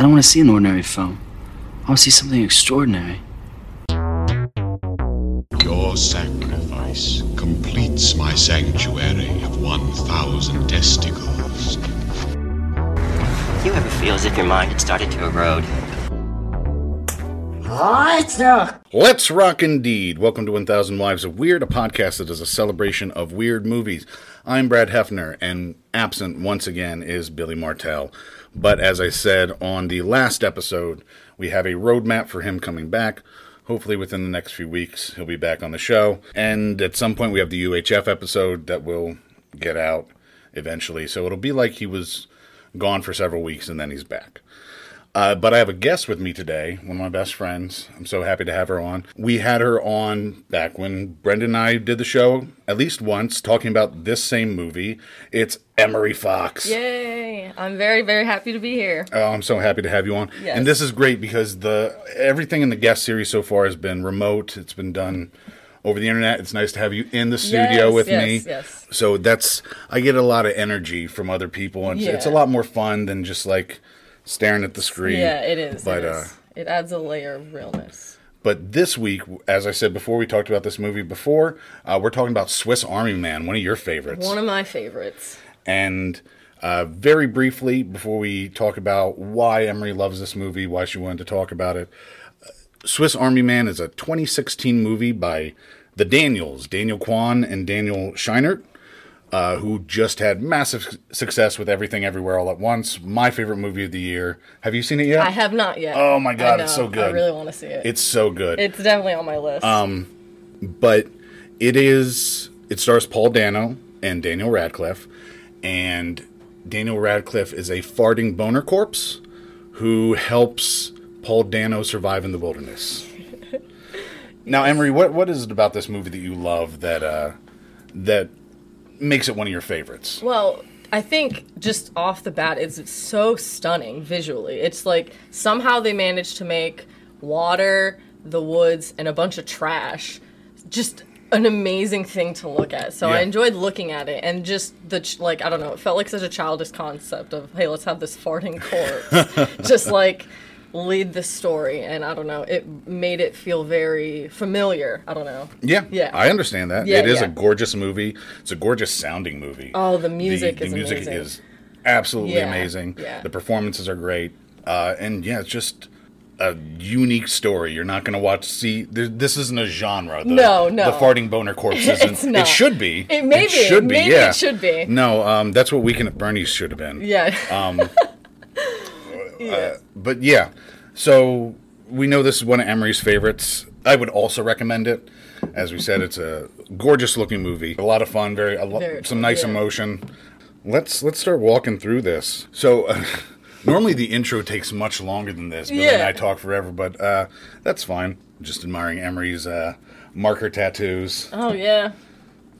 I don't want to see an ordinary film. I want to see something extraordinary. Your sacrifice completes my sanctuary of 1,000 testicles. You ever feel as if your mind had started to erode? Let's rock indeed. Welcome to 1000 Wives of Weird, a podcast that is a celebration of weird movies. I'm Brad Hefner, and absent once again is Billy Martell. But as I said on the last episode, we have a roadmap for him coming back. Hopefully, within the next few weeks, he'll be back on the show. And at some point, we have the UHF episode that will get out eventually. So it'll be like he was gone for several weeks and then he's back. Uh, but I have a guest with me today, one of my best friends. I'm so happy to have her on. We had her on back when Brendan and I did the show at least once, talking about this same movie. It's Emery Fox. Yay! I'm very, very happy to be here. Oh, I'm so happy to have you on. Yes. And this is great because the everything in the guest series so far has been remote. It's been done over the internet. It's nice to have you in the studio Yes, with yes, me. yes. So that's I get a lot of energy from other people, and it's, it's a lot more fun than just like staring at the screen. Yeah, it is. But it, uh, it adds a layer of realness. but this week, as I said before, we talked about this movie before. Uh, we're talking about Swiss Army Man, one of your favorites. One of my favorites. And uh, very briefly, before we talk about why Emery loves this movie, why she wanted to talk about it, uh, Swiss Army Man is a 2016 movie by the Daniels, Daniel Kwan and Daniel Scheinert, uh, who just had massive success with Everything Everywhere All at Once. My favorite movie of the year. Have you seen it yet? I have not yet. Oh my God, it's so good. I really want to see it. It's so good. It's definitely on my list. Um, but it is it stars Paul Dano and Daniel Radcliffe, and Daniel Radcliffe is a farting boner corpse who helps Paul Dano survive in the wilderness. now, Emery, what what is it about this movie that you love that uh, that makes it one of your favorites? Well, I think just off the bat, it's so stunning visually. It's like somehow they managed to make water, the woods, and a bunch of trash just an amazing thing to look at. So I enjoyed looking at it and just the ch- like I don't know, it felt like such a childish concept of hey, let's have this farting corpse just like lead the story and I don't know, it made it feel very familiar. I don't know. Yeah, Yeah. I understand that. Yeah, it is yeah. a gorgeous movie. It's a gorgeous sounding movie. Oh, the music the, is the music amazing. is absolutely Yeah, amazing. yeah. The performances are great, uh, and yeah, it's just a unique story. You're not going to watch. See, there, this isn't a genre. The, No, no. The farting boner corpse isn't. It should be. It may be. should be. Maybe it should be. No, um, that's what Weekend at Bernie's should have been. Yeah. Um, but yeah, so we know this is one of Emery's favorites. I would also recommend it. As we said, it's a gorgeous looking movie. A lot of fun, very, a lo- Very some nice yeah. emotion. Let's let's start walking through this. So. Uh, Normally the intro takes much longer than this. Billy and I talk forever, but uh, that's fine. Just admiring Emery's uh, marker tattoos. Oh yeah,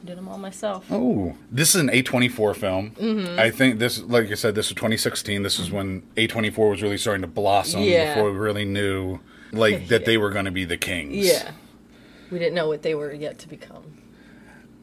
did them all myself. Oh, this is an A24 film. Mm-hmm. I think this, like I said, this was 2016. This is when A24 was really starting to blossom Yeah. before we really knew, like, that they were going to be the kings. Yeah, we didn't know what they were yet to become.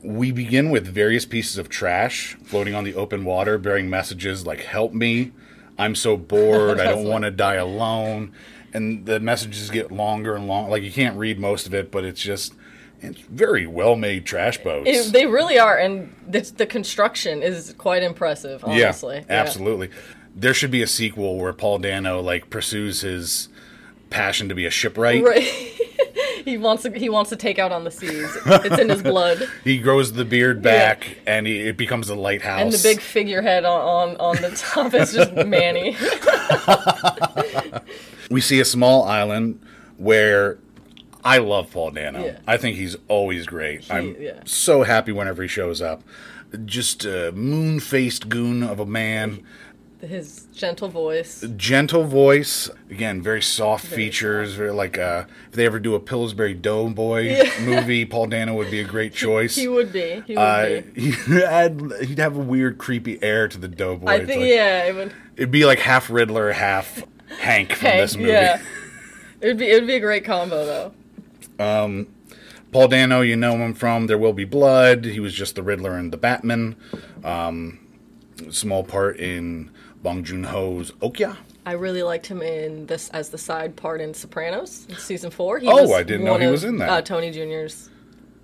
We begin with various pieces of trash floating on the open water, bearing messages like "Help me," "I'm so bored," "I don't want to die alone," and the messages get longer and longer. Like you can't read most of it, but it's just. It's very well made trash boats. It, they really are, and the, the construction is quite impressive. Honestly, Yeah, absolutely. There should be a sequel where Paul Dano like pursues his passion to be a shipwright. Right. he wants to. He wants to take out on the seas. It's in his blood, He grows the beard back, and he, it becomes a lighthouse. and the big figurehead on on, on the top is just Manny. we see a small island where I love Paul Dano. Yeah. I think he's always great. I'm yeah. so happy whenever he shows up. Just a moon faced goon of a man. His gentle voice. gentle voice again very soft features very like uh if they ever do a pillsbury doughboy movie paul dano would be a great choice He would be. He would uh, be. he'd, he'd have a weird creepy air to the doughboy I think like- yeah, it would. it'd be like half riddler half hank from Hank, this movie yeah. It would be. It would be a great combo though. Paul dano you know him from there will be blood he was just the riddler and the batman um small part in bong joon-ho's okja I really liked him in this as the side part in Sopranos season four. He Oh, I didn't know he of, was in that. Uh, Tony Jr.'s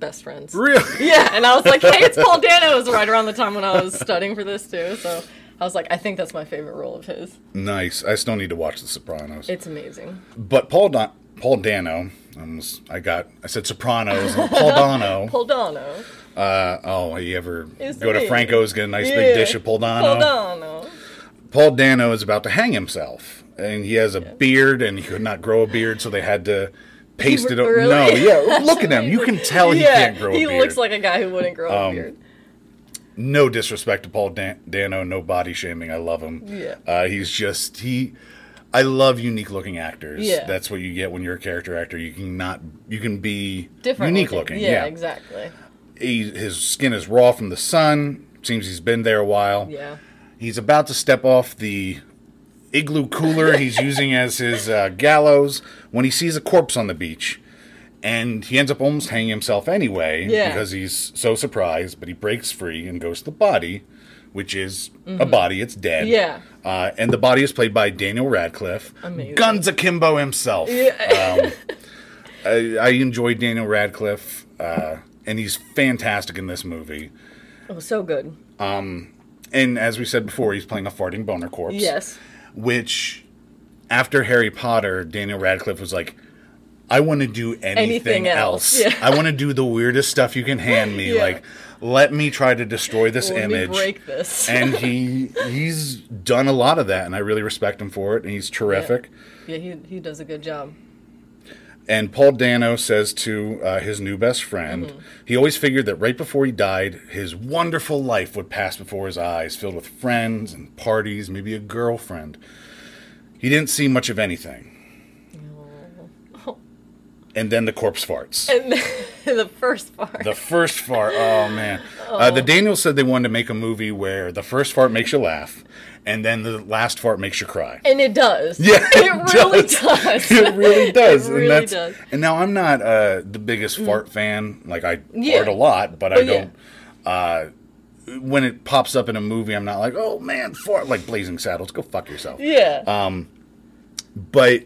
best friends. Really? Yeah, and I was like, hey, it's Paul Dano. It was right around the time when I was studying for this too. So I was like, I think that's my favorite role of his. Nice. I still need to watch The Sopranos. It's amazing. but Paul Don- Paul Dano, almost, I got I said Sopranos. and Paul Dano. Paul Dano. Uh, oh, you ever It's go to. Franco's get a nice Yeah. big dish of Paul Dano? Paul Dano. Is about to hang himself, and he has a beard, and he could not grow a beard, so they had to paste it. up. really? No, yeah, look at him. You can tell he yeah, can't grow a beard. he looks like a guy who wouldn't grow a Um, beard. no disrespect to Paul Dan- Dano, no body shaming. I love him. Yeah. uh, he's just he. I love unique looking actors. Yeah. that's what you get when you're a character actor. You can not, you can be Different unique looking. Yeah, Yeah, exactly. He, his skin is raw from the sun. Seems he's been there a while. Yeah. He's about to step off the igloo cooler he's using as his uh, gallows when he sees a corpse on the beach. And he ends up almost hanging himself anyway Yeah. because he's so surprised, but he breaks free and goes to the body, which is a body, it's dead. Mm-hmm. Yeah. Uh, and the body is played by Daniel Radcliffe, Amazing. Guns Akimbo himself. Um, I, I enjoy Daniel Radcliffe, uh, and he's fantastic in this movie. Oh, so good. And as we said before, he's playing a farting boner corpse. Yes. which after Harry Potter, Daniel Radcliffe was like, I want to do anything, Anything else. else, yeah. I want to do the weirdest stuff you can hand me. Yeah. Like, let me try to destroy this Let me image. break this. and he he's done a lot of that, and I really respect him for it. And he's terrific. yeah, he, he does a good job. And Paul Dano says to uh, his new best friend, Mm-hmm. he always figured that right before he died, his wonderful life would pass before his eyes, filled with friends and parties, maybe a girlfriend. He didn't see much of anything. And then the corpse farts. And the first fart. The first fart, oh man. Uh, the Daniels said they wanted to make a movie where the first fart makes you laugh, and then the last fart makes you cry. and it does. Yeah, it, it really does. does. it really does. It and really does. Mm. And now I'm not uh, the biggest fart fan. Like I Yeah. fart a lot, but I yeah. don't. Uh, when it pops up in a movie, I'm not like, oh man, fart like Blazing Saddles. Go fuck yourself. Yeah. Uh, But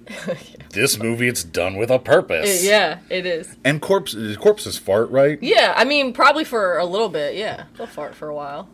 this movie, it's done with a purpose. It- yeah, it is. And corpse, corpses fart, right? Yeah, I mean, probably for a little bit. Yeah, they'll fart for a while.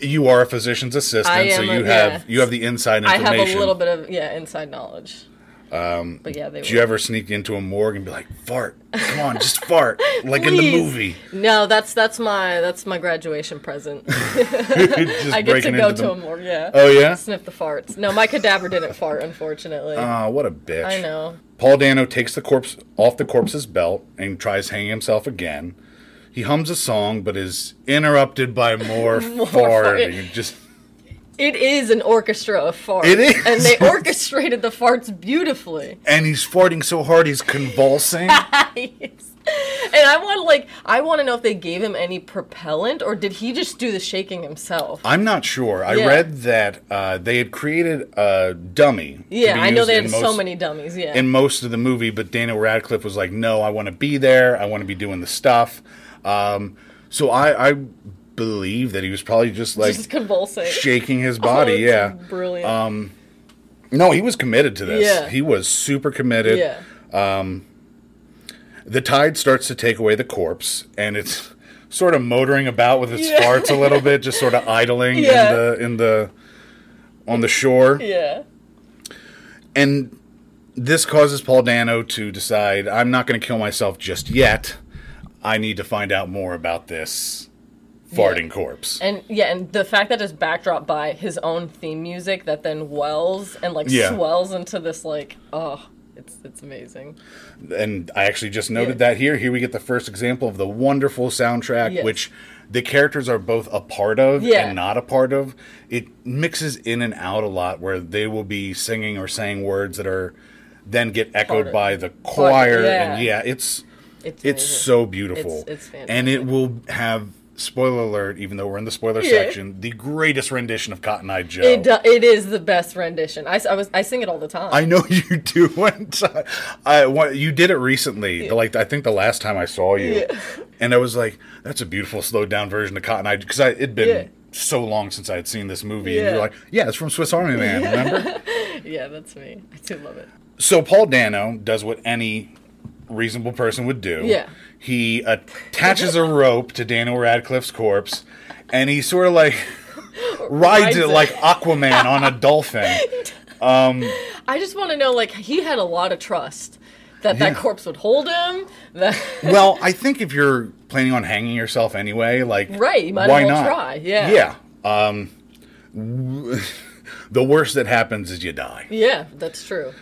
You are a physician's assistant, I so am a- you have yeah. you have the inside information. I information. have a little bit of yeah inside knowledge. Um, but yeah, they. Do you ever sneak into a morgue and be like, "Fart, come on, just fart," like in the movie? No, that's that's my that's my graduation present. I get to go to a morgue. Yeah. Oh yeah. Sniff the farts. No, my cadaver didn't fart, unfortunately. Oh, what a bitch. I know. Paul Dano takes the corpse off the corpse's belt and tries hanging himself again. He hums a song, but is interrupted by more, More farting. It Just It is an orchestra of farts. It is. And they orchestrated the farts beautifully. and he's farting so hard he's convulsing. And I want to like I want to know if they gave him any propellant or did he just do the shaking himself? I'm not sure. I Yeah. read that uh, they had created a dummy. to yeah, be I know used they in had so most- many dummies. Yeah. in most of the movie, but Daniel Radcliffe was like, "No, I want to be there. I want to be doing the stuff." Um, so I, I believe that he was probably just like just convulsing. shaking his Oh, body. it's yeah. Brilliant. Um, no, he was committed to this. Yeah. He was super committed. yeah. The tide starts to take away the corpse, and it's sort of motoring about with its Yeah. farts a little bit, just sort of idling Yeah. in the in the on the shore. Yeah. And this causes Paul Dano to decide, I'm not going to kill myself just yet. I need to find out more about this farting corpse. And yeah, and the fact that it's backdrop by his own theme music that then wells and like Yeah. swells into this like oh, it's it's amazing. And I actually just noted Yeah. that here. Here we get the first example of the wonderful soundtrack, Yes. which the characters are both a part of Yeah. and not a part of. It mixes in and out a lot where they will be singing or saying words that are then get echoed by the choir. yeah. And yeah, it's It's It's amazing. so beautiful. It's- it's fantastic. And it will have spoiler alert, even though we're in the spoiler Yeah. section, the greatest rendition of Cotton Eye Joe. It, do, it is the best rendition. I, I was I sing it all the time. I know you do. One time, I you did it recently. Like I think the last time I saw you, Yeah. and I was like, "That's a beautiful slowed down version of Cotton Eye," because it'd been Yeah. so long since I had seen this movie. And you're like, yeah, it's from Swiss Army Man, remember? Yeah, that's me. I do love it. so Paul Dano does what any reasonable person would do. Yeah. He attaches a rope to Daniel Radcliffe's corpse, and he sort of like rides, Rides it it. like Aquaman on a dolphin. I just want to know, like, he had a lot of trust that Yeah. that corpse would hold him. That well, I think if you're planning on hanging yourself anyway, like Right, you might why well not? try, yeah. yeah. Um, w- the worst that happens is you die. yeah, that's true.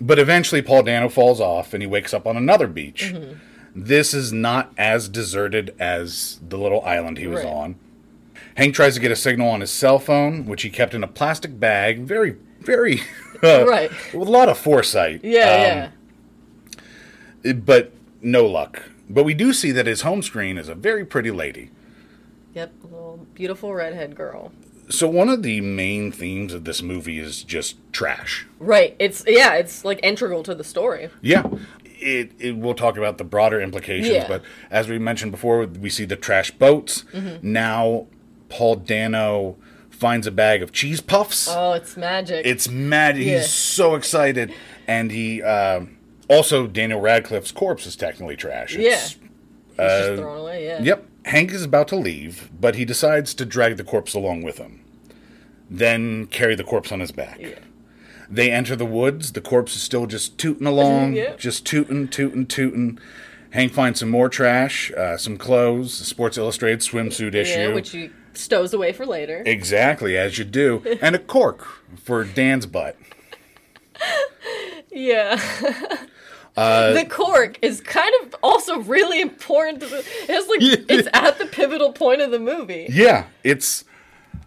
But eventually, Paul Dano falls off and he wakes up on another beach. Mm-hmm. This is not as deserted as the little island he was Right. on. Hank tries to get a signal on his cell phone, which he kept in a plastic bag. Very, very. uh, Right. With a lot of foresight. Yeah, Um, it- But no luck. But we do see that his home screen is a very pretty lady. Yep, a little beautiful redhead girl. So one of the main themes of this movie is just trash. Right. It's yeah. It's like integral to the story. Yeah. It, it we'll talk about the broader implications, Yeah. but as we mentioned before, we see the trash boats. Now Paul Dano finds a bag of cheese puffs. Oh, it's magic. it's mad. Yeah. He's so excited, and he uh, also Daniel Radcliffe's corpse is technically trash. yeah. It's- It's just thrown away. Yeah. Yep. Hank is about to leave, but he decides to drag the corpse along with him. Then carry the corpse on his back. Yeah. They enter the woods. The corpse is still just tooting along, Yeah. just tooting, tooting, tooting. Hank finds some more trash, uh, some clothes, a Sports Illustrated swimsuit issue. Yeah, which he stows away for later. exactly as you do, and a cork for Dan's butt. Yeah. Uh, the cork is kind of also really important to the it's like it's at the pivotal point of the movie. Yeah, it's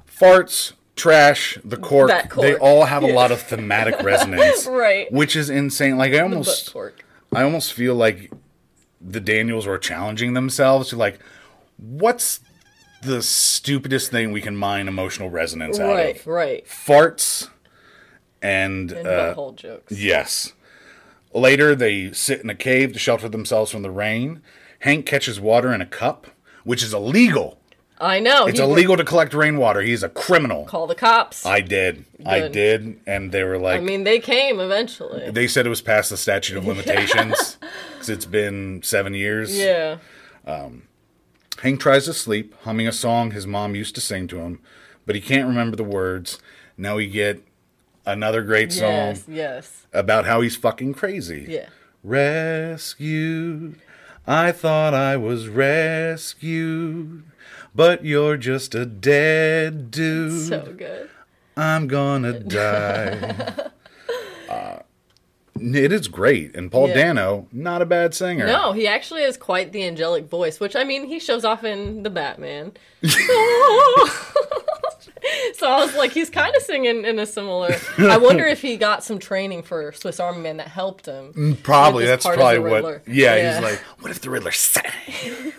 farts, trash, the cork. Cork. They all have a lot of thematic resonance, Right. Which is insane. Like I almost, cork. I almost feel like the Daniels were challenging themselves to like, what's the stupidest thing we can mine emotional resonance out Right, of? right. Right. Farts and, And uh, butthole jokes. yes. Later, they sit in a cave to shelter themselves from the rain. Hank catches water in a cup, which is illegal. I know. It's illegal to collect rainwater. He's a criminal. Call the cops. I did. I Good. did. And they were like, I mean, they came eventually. they said it was past the statute of limitations because it's been seven years. Yeah. Um, Hank tries to sleep, humming a song his mom used to sing to him, but he can't remember the words. Now we get another great song Yes, yes. about how he's fucking crazy. Yeah. Rescued. I thought I was rescued, but you're just a dead dude. So good. I'm gonna die. uh, it is great, and Paul Yeah. Dano, not a bad singer. No, he actually has quite the angelic voice, which I mean, he shows off in the Batman. so I was like, he's kind of singing in a similar. I wonder if he got some training for Swiss Army Man that helped him. probably that's probably what. Yeah, Yeah. he's like, what if the Riddler sang?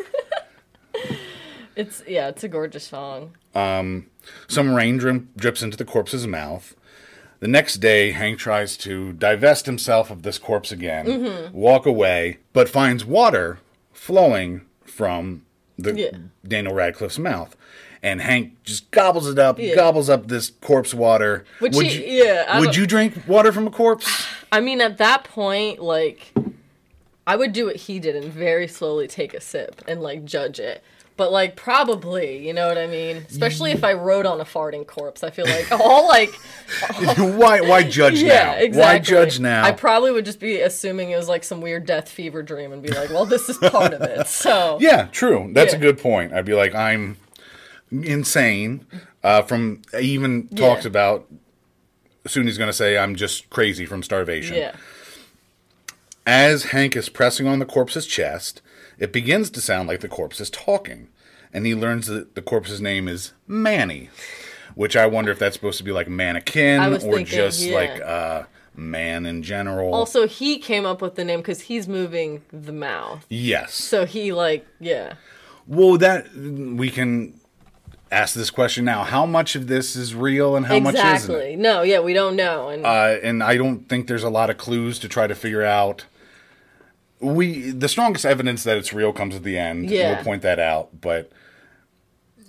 It's yeah, it's a gorgeous song. Some rain dri- drips into the corpse's mouth. The next day, Hank tries to divest himself of this corpse again, Mm-hmm. walk away, but finds water flowing from the Yeah. Daniel Radcliffe's mouth. And Hank just gobbles it up, Yeah. gobbles up this corpse water. Which would he- you, yeah, I would you drink water from a corpse? I mean, at that point, like, I would do what he did and very slowly take a sip and like judge it. But like, probably, you know what I mean? Especially if I rode on a farting corpse, I feel like all like, why? Why judge yeah, now? exactly. Why judge now? I probably would just be assuming it was like some weird death fever dream and be like, well, this is part of it. So Yeah, true. That's a good point. I'd be like, I'm insane. Uh, from even talked Yeah. about soon he's going to say I'm just crazy from starvation. yeah, As Hank is pressing on the corpse's chest, it begins to sound like the corpse is talking, and he learns that the corpse's name is Manny, which I wonder if that's supposed to be like mannequin or thinking, just yeah. like uh, man in general. Also, he came up with the name because he's moving the mouth. yes. So he like, yeah, Well, that we can ask this question now. How much of this is real and how much isn't? exactly. No, yeah, we don't know, and Uh, and I don't think there's a lot of clues to try to figure out. We the strongest evidence that it's real comes at the end. Yeah. We'll point that out, but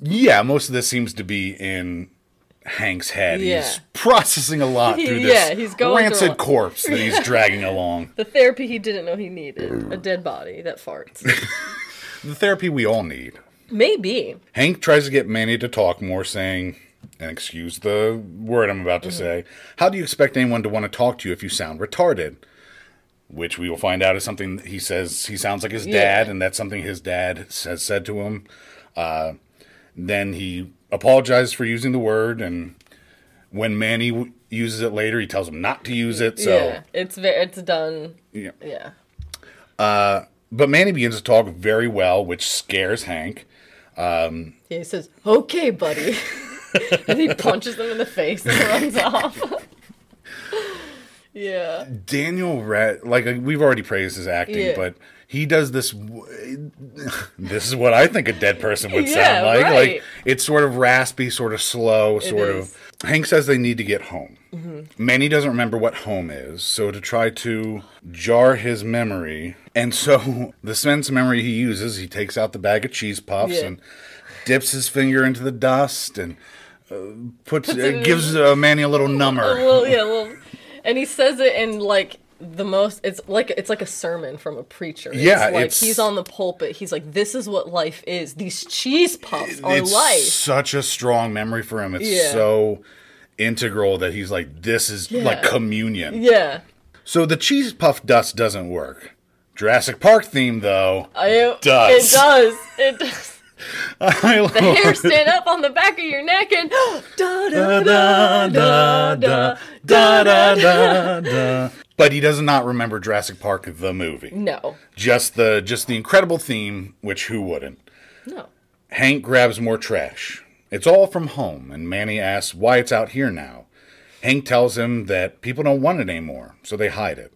yeah, most of this seems to be in Hank's head. Yeah. He's processing a lot through this yeah, he's going rancid corpse that he's dragging along. The therapy he didn't know he needed. A dead body that farts. The therapy we all need. Maybe. Hank tries to get Manny to talk more, saying, and excuse the word I'm about to Mm-hmm. say, how do you expect anyone to want to talk to you if you sound retarded? Which we will find out is something he says he sounds like his dad, Yeah. and that's something his dad has said to him. Uh, then he apologizes for using the word, and when Manny w- uses it later, he tells him not to use it. So, yeah. It's ve- it's done. yeah. Yeah. but Manny begins to talk very well, which scares Hank. Yeah, he says, "Okay, buddy," and he punches them in the face and runs off. yeah, Daniel Red, like uh, we've already praised his acting, Yeah. but he does this. This is what I think a dead person would Yeah, sound like. right. Like it's sort of raspy, sort of slow, sort of. Hank says they need to get home. Mm-hmm. Manny doesn't remember what home is, so to try to jar his memory, and so the sense memory he uses, he takes out the bag of cheese puffs Yeah. and dips his finger into the dust and uh, puts, it uh, gives uh, Manny a little number. well, yeah, well, and he says it in like the most. It's like it's like a sermon from a preacher. It's Yeah, like it's- he's on the pulpit. He's like, "This is what life is. These cheese puffs are it's life." such a strong memory for him. It's Yeah. so integral that he's like, this is like communion. Yeah, So the cheese puff dust doesn't work. Jurassic Park theme though. I, Does. it does. It does. I love Hair stand up on the back of your neck and da da da da da da da da. But he does not remember Jurassic Park the movie. No, Just the just the incredible theme, which who wouldn't? no. Hank grabs more trash. It's all from home, and Manny asks why it's out here now. Hank tells him that people don't want it anymore, so they hide it.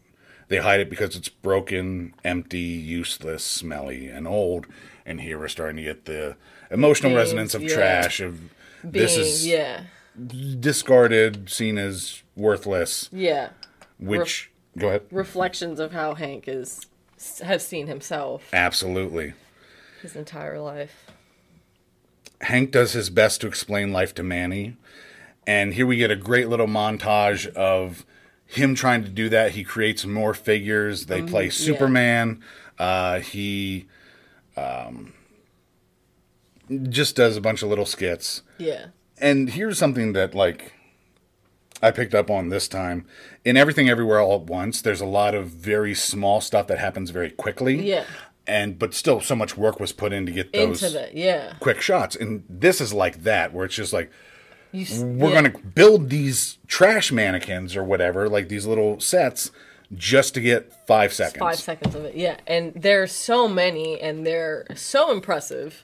They hide it because it's broken, empty, useless, smelly, and old. And here we're starting to get the emotional Being- resonance of yeah. trash of Being this is yeah, discarded, seen as worthless. yeah. Which go ahead. Reflections of how Hank is has seen himself Absolutely. his entire life. Hank does his best to explain life to Manny. And here we get a great little montage of him trying to do that. He creates more figures. They play Superman. Uh, he um, just does a bunch of little skits. Yeah, And here's something that, like, I picked up on this time. In Everything Everywhere All at Once, there's a lot of very small stuff that happens very quickly. Yeah. And but still, so much work was put in to get those into that. Yeah, quick shots. And this is like that, where it's just like you, we're yeah. going to build these trash mannequins or whatever, like these little sets, just to get five seconds. five seconds of it. Yeah, and there's so many, and they're so impressive.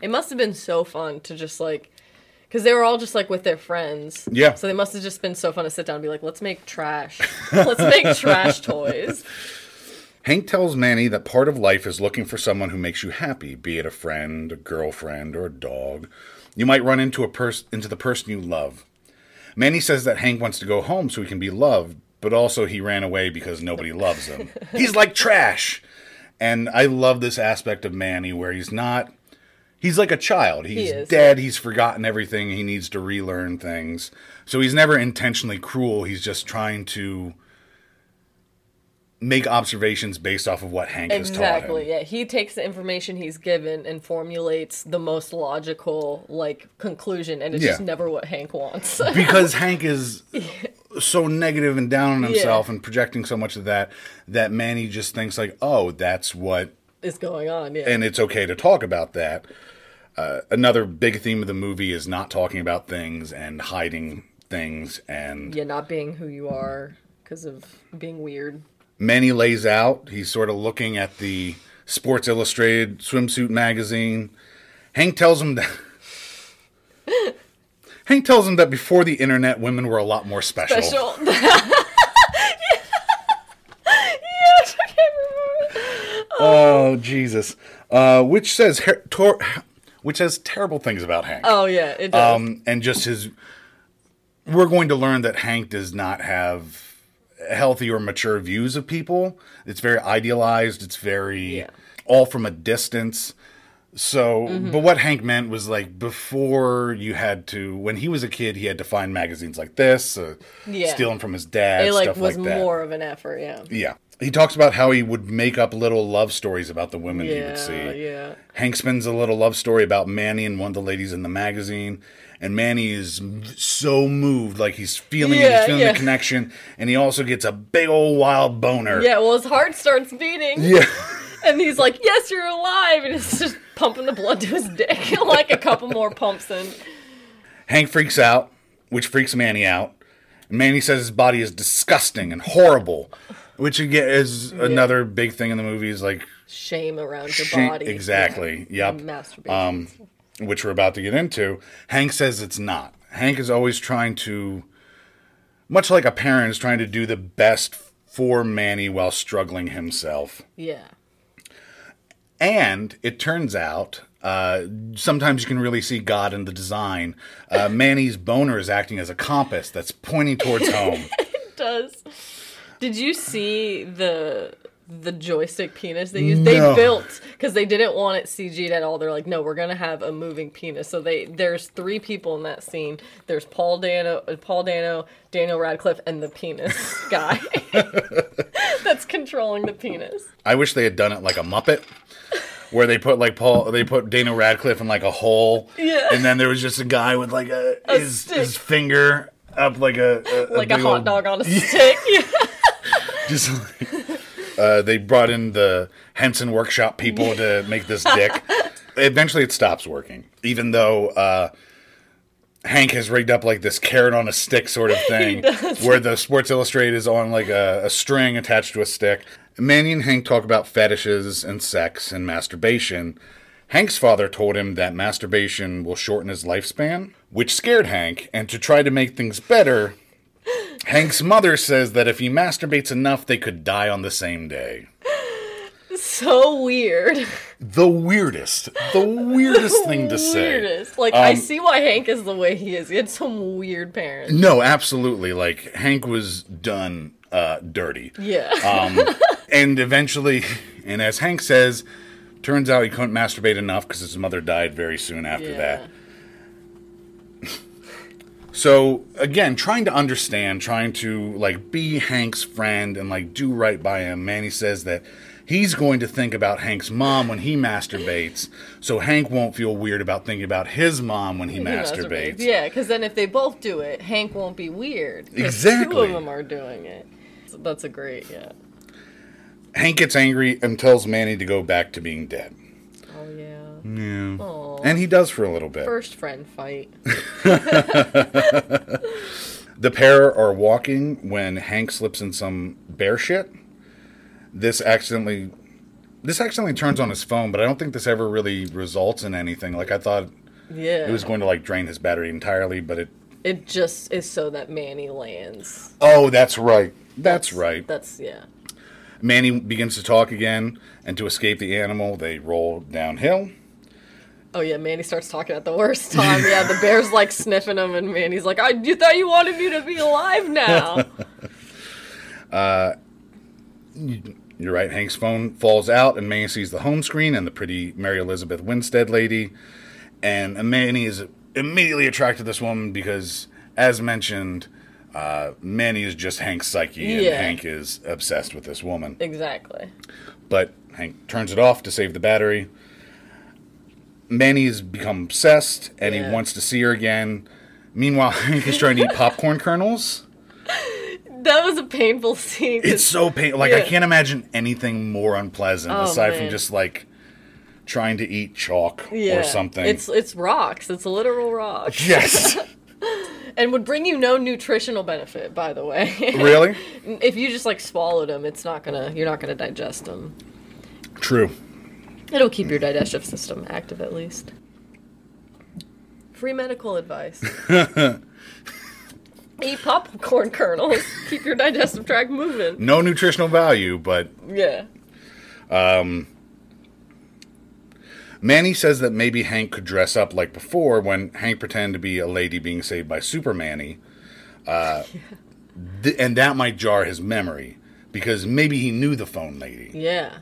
It must have been so fun to just like, because they were all just like with their friends. Yeah. So they must have just been so fun to sit down and be like, let's make trash. let's make trash toys. Hank tells Manny that part of life is looking for someone who makes you happy, be it a friend, a girlfriend, or a dog. You might run into a person into the person you love. Manny says that Hank wants to go home so he can be loved, but also he ran away because nobody loves him. he's like trash. And I love this aspect of Manny where he's not he's like a child. He's is, dead, he's forgotten everything, he needs to relearn things. So he's never intentionally cruel, he's just trying to make observations based off of what Hank has taught Exactly. him. Yeah. He takes the information he's given and formulates the most logical like conclusion, and it's just never what Hank wants. Because Hank is so negative and down on himself Yeah. and projecting so much of that that Manny just thinks like, "Oh, that's what is going on. Yeah. and it's okay to talk about that." Uh, another big theme of the movie is not talking about things and hiding things and yeah, not being who you are because of being weird. Manny lays out. He's sort of looking at the Sports Illustrated swimsuit magazine. Hank tells him that. Hank tells him that before the internet, women were a lot more special. Special. yes, I can't remember. Oh Jesus! Uh, which says her- tor- which has terrible things about Hank. Oh yeah, it does. um, and just his. We're going to learn that Hank does not have healthy or mature views of people. It's very idealized. It's very Yeah. all from a distance. So, Mm-hmm. but what Hank meant was like before you had to, when he was a kid, he had to find magazines like this, uh, Yeah. stealing from his dad, It like was like more of an effort, yeah. Yeah. He talks about how he would make up little love stories about the women he would see. yeah. Hank spins a little love story about Manny and one of the ladies in the magazine. And Manny is so moved, like he's feeling it, Yeah, he's feeling yeah. the connection, and he also gets a big old wild boner. Yeah, well, his heart starts beating. Yeah. And he's like, yes, you're alive. And it's just pumping the blood to his dick. like a couple more pumps in. Hank freaks out, which freaks Manny out. And Manny says his body is disgusting and horrible, which again is another big thing in the movie. Is like Shame around your Shame- body. exactly, Yeah. yep. Masturbation. um, which we're about to get into. Hank says it's not. Hank is always trying to, much like a parent is trying to do the best for Manny while struggling himself. yeah. And it turns out, uh, sometimes you can really see God in the design. Uh, Manny's boner is acting as a compass that's pointing towards home. It does. Did you see the the joystick penis they used? They built because they didn't want it CG'd at all. They're like, no, we're gonna have a moving penis. So they there's three people in that scene. There's Paul Dano, uh, Paul Dano, Daniel Radcliffe, and the penis guy that's controlling the penis. I wish they had done it like a Muppet. Where they put like Paul, they put Daniel Radcliffe in like a hole, Yeah. and then there was just a guy with like a, his, his finger up like a, a Like a hot old- dog on a stick. Yeah. Just like, uh, they brought in the Henson Workshop people to make this dick. Eventually, it stops working, even though uh, Hank has rigged up like this carrot on a stick sort of thing, where the Sports Illustrated is on like a, a string attached to a stick. Manny and Hank talk about fetishes and sex and masturbation. Hank's father told him that masturbation will shorten his lifespan, which scared Hank, and to try to make things better, Hank's mother says that if he masturbates enough, they could die on the same day. so weird. The weirdest, the weirdest thing to say. Weirdest. Like I Um, see why Hank is the way he is. He had some weird parents. No, absolutely. Like Hank was done uh, dirty. Yeah. Um, and eventually, and as Hank says, turns out he couldn't masturbate enough because his mother died very soon after Yeah. that. So again, trying to understand, trying to like be Hank's friend and like do right by him. Manny says that he's going to think about Hank's mom when he masturbates, so Hank won't feel weird about thinking about his mom when he, He masturbates. Yeah, because then if they both do it, Hank won't be weird. 'cause Two Exactly. of them are doing it. So that's a great, yeah. Hank gets angry and tells Manny to go back to being dead. Oh yeah. Yeah. Aw. And he does for a little bit. First friend fight. The pair are walking when Hank slips in some bear shit. This accidentally this accidentally turns on his phone, but I don't think this ever really results in anything. Like I thought Yeah. it was going to like drain his battery entirely, but it It just is so that Manny lands. Oh, that's right. That's right. That's yeah. Manny begins to talk again, and to escape the animal, they roll downhill. Oh yeah, Manny starts talking at the worst time. Yeah, the bear's like sniffing him, and Manny's like, "I you thought you wanted me to be alive now." You're right. Hank's phone falls out, and Manny sees the home screen and the pretty Mary Elizabeth Winstead lady. And Manny is immediately attracted to this woman because, as mentioned, uh, Manny is just Hank's psyche, and Yeah. Hank is obsessed with this woman. exactly. But Hank turns it off to save the battery. Manny has become obsessed, and Yeah. he wants to see her again. Meanwhile, he's trying to eat popcorn kernels. That was a painful scene. It's so painful. Like I can't imagine anything more unpleasant Oh, aside from just like trying to eat chalk yeah, or something. It's it's rocks. It's literal rocks. yes, and would bring you no nutritional benefit, by the way. really if you just like swallowed them, it's not gonna. You're not gonna digest them. true. It'll keep your digestive system active at least. Free medical advice. Eat popcorn kernels. Keep your digestive tract moving. No nutritional value, but Yeah. Manny says that maybe Hank could dress up like before when Hank pretended to be a lady being saved by Super Manny. Uh, th- and that might jar his memory because maybe he knew the phone lady. Yeah.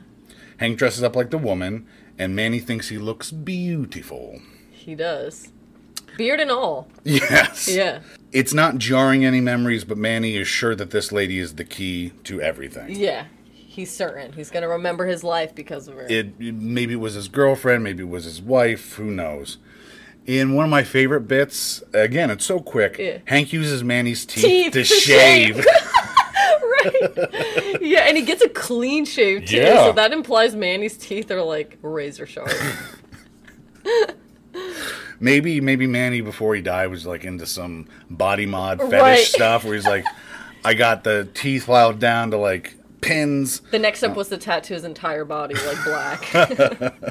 Hank dresses up like the woman, and Manny thinks he looks beautiful. He does. Beard and all. Yes. Yeah. It's not jarring any memories, but Manny is sure that this lady is the key to everything. Yeah. He's certain. He's going to remember his life because of her. It maybe it was his girlfriend, maybe it was his wife, who knows. In one of my favorite bits, again, it's so quick. Yeah. Hank uses Manny's teeth, Teeth to, to shave. shave. right. Yeah, and he gets a clean shave too. Yeah. So that implies Manny's teeth are like razor sharp. maybe maybe Manny before he died was like into some body mod fetish Right. stuff where he's like, I got the teeth filed down to like pins. the next step was to tattoo his entire body like black.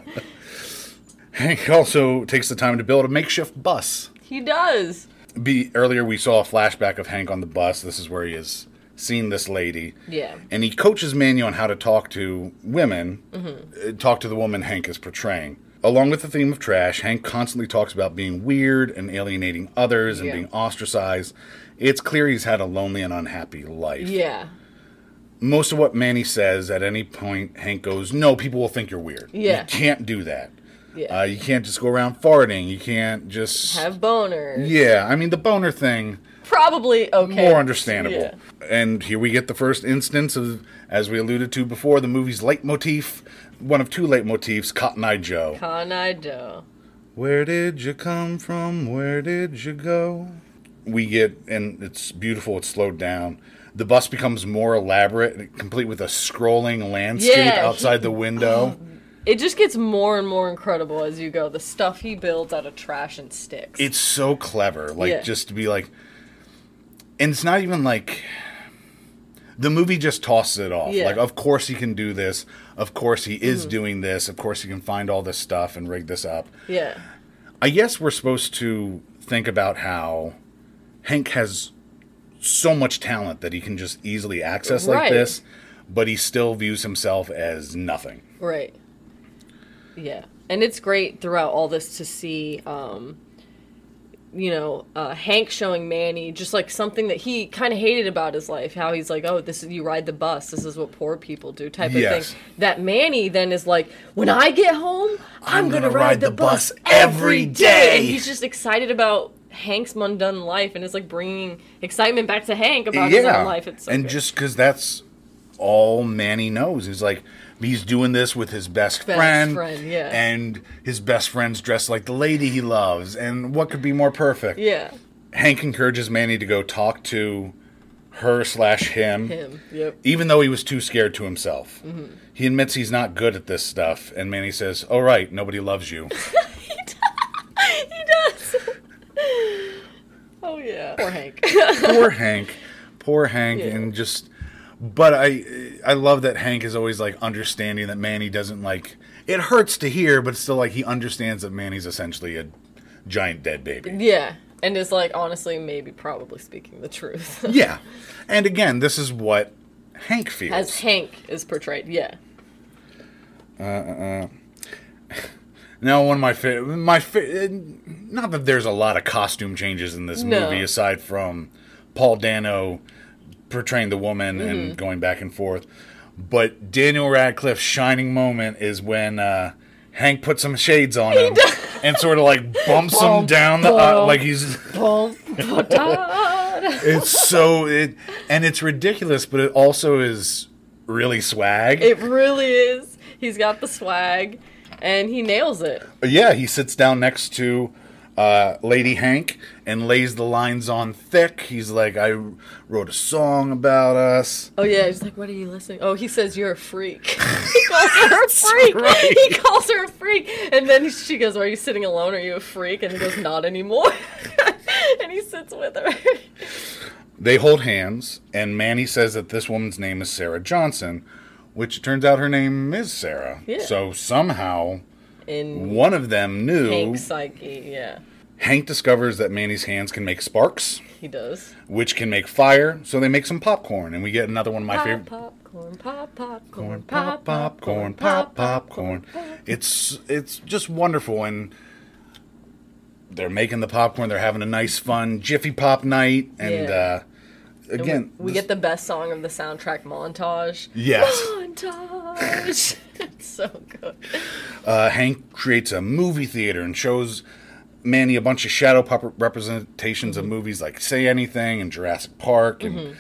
Hank also takes the time to build a makeshift bus. he does. Be earlier we saw a flashback of Hank on the bus. This is where he has seen this lady. Yeah. And he coaches Manny on how to talk to women, Mm-hmm. uh, talk to the woman Hank is portraying. Along with the theme of trash, Hank constantly talks about being weird and alienating others and Yeah. being ostracized. It's clear he's had a lonely and unhappy life. Yeah. Most of what Manny says at any point, Hank goes, No, people will think you're weird. Yeah. You can't do that. Yeah. Uh, you can't just go around farting. You can't just. Have boners. yeah, I mean, the boner thing, Probably okay. more understandable. Yeah. And here we get the first instance of, as we alluded to before, the movie's leitmotif. One of two leitmotifs, Cotton Eye Joe. Cotton Eye Joe. Where did you come from? Where did you go? We get, and it's beautiful, it's slowed down. The bus becomes more elaborate, complete with a scrolling landscape Yeah, outside the window. It just gets more and more incredible as you go. The stuff he builds out of trash and sticks. It's so clever. Like, Yeah. just to be like, and it's not even like the movie just tosses it off. Yeah. Like, of course he can do this. Of course he is doing this. Of course he can find all this stuff and rig this up. yeah. I guess we're supposed to think about how Hank has so much talent that he can just easily access like Right. this, but he still views himself as nothing. Right. Yeah. And it's great throughout all this to see um you know, uh, Hank showing Manny just like something that he kind of hated about his life. How he's like, "Oh, this is you ride the bus. This is what poor people do," type of thing. That Manny then is like, "When I get home, I'm, gonna, ride, the, bus, every day." And he's just excited about Hank's mundane life, and it's like bringing excitement back to Hank about his own life. It's so and good. just because that's all Manny knows is like he's doing this with his best, Best friend, friend, yeah. and his best friend's dressed like the lady he loves, and what could be more perfect? yeah, Hank encourages Manny to go talk to her slash him, him. Yep. even though he was too scared to himself. Mm-hmm. He admits he's not good at this stuff, and Manny says, "Oh right, nobody loves you." He does. oh yeah. Poor Hank. poor Hank, poor Hank, Yeah. and just. But I, I love that Hank is always like understanding that Manny doesn't like. It hurts to hear, but still like he understands that Manny's essentially a giant dead baby. yeah. And is like honestly maybe probably speaking the truth. yeah, and again, this is what Hank feels. As Hank is portrayed, yeah. Uh. Now, one of my fa- my fa- not that there's a lot of costume changes in this No. movie aside from Paul Dano portraying the woman Mm-hmm. and going back and forth, but Daniel Radcliffe's shining moment is when uh, Hank puts some shades on him and sort of like bumps him down the uh, like he's it's so it and it's ridiculous, but it also is really swag. it really is. He's got the swag and he nails it. Yeah, he sits down next to uh, Lady Hank and lays the lines on thick. He's like, I wrote a song about us. Oh yeah, he's like, "What are you listening?" Oh, he says you're a freak. he calls her a freak. right. He calls her a freak, and then she goes, "Are you sitting alone? Are you a freak?" And he goes, "Not anymore." and he sits with her. They hold hands, and Manny says that this woman's name is Sarah Johnson, which it turns out her name is Sarah. Yeah. So somehow In one of them knew. Hank's psyche, yeah, Hank discovers that Manny's hands can make sparks, he does. which can make fire, so they make some popcorn, and we get another one of my Pop favorite. popcorn, pop popcorn, pop popcorn, pop popcorn. It's it's just wonderful, and they're making the popcorn. They're having a nice, fun Jiffy Pop night, and Yeah. uh, And again, we, we this- get the best song of the soundtrack montage. yes, Montage. so good. Uh, Hank creates a movie theater and shows Manny a bunch of shadow puppet representations of movies like Say Anything and Jurassic Park. And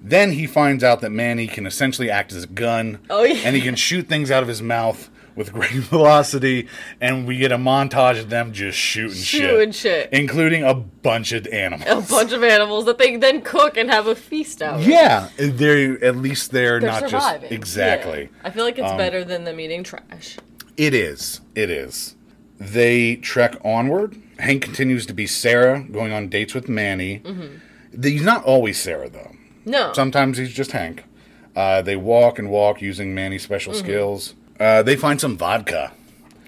then he finds out that Manny can essentially act as a gun. Oh, yeah. And he can shoot things out of his mouth with great velocity. And we get a montage of them just shooting, Shooting shit, shit. including a bunch of animals. A bunch of animals that they then cook and have a feast out. Yeah, they're at least they're, They're not surviving. just exactly. Um, Yeah. I feel like it's better than them eating trash. It is. It is. They trek onward. Hank continues to be Sarah, going on dates with Manny. Mm-hmm. He's not always Sarah, though. No. Sometimes he's just Hank. Uh, they walk and walk using Manny's special Mm-hmm. skills. Uh, they find some vodka